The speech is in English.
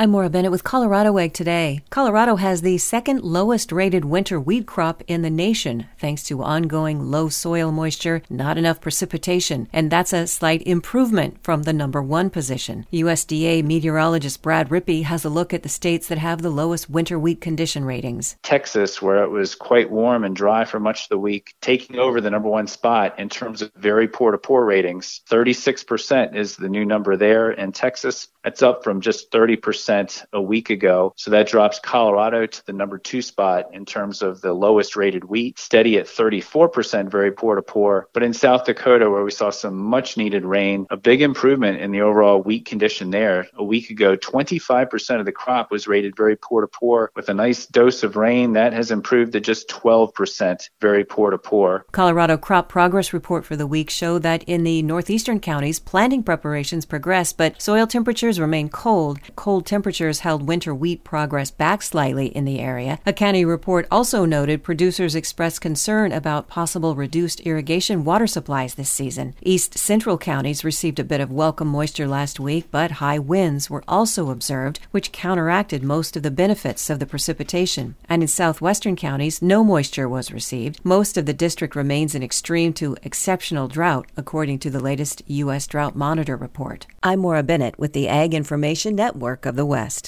I'm Maura Bennett with Colorado Ag Today. Colorado has the second lowest rated winter wheat crop in the nation, thanks to ongoing low soil moisture, not enough precipitation, and that's a slight improvement from the number one position. USDA meteorologist Brad Rippey has a look at the states that have the lowest winter wheat condition ratings. Texas, where it was quite warm and dry for much of the week, taking over the number one spot in terms of very poor to poor ratings. 36% is the new number there in Texas. That's up from just 30% a week ago. So that drops Colorado to the number two spot in terms of the lowest rated wheat, steady at 34% very poor to poor. But in South Dakota, where we saw some much needed rain, a big improvement in the overall wheat condition there. A week ago, 25% of the crop was rated very poor to poor. With a nice dose of rain, that has improved to just 12% very poor to poor. Colorado crop progress report for the week show that in the northeastern counties, planting preparations progress, but soil temperatures remain cold. Cold temperatures held winter wheat progress back slightly in the area. A county report also noted producers expressed concern about possible reduced irrigation water supplies this season. East central counties received a bit of welcome moisture last week, but high winds were also observed, which counteracted most of the benefits of the precipitation. And in southwestern counties, no moisture was received. Most of the district remains in extreme to exceptional drought, according to the latest U.S. Drought Monitor report. I'm Maura Bennett with the Ag Information Network of the West.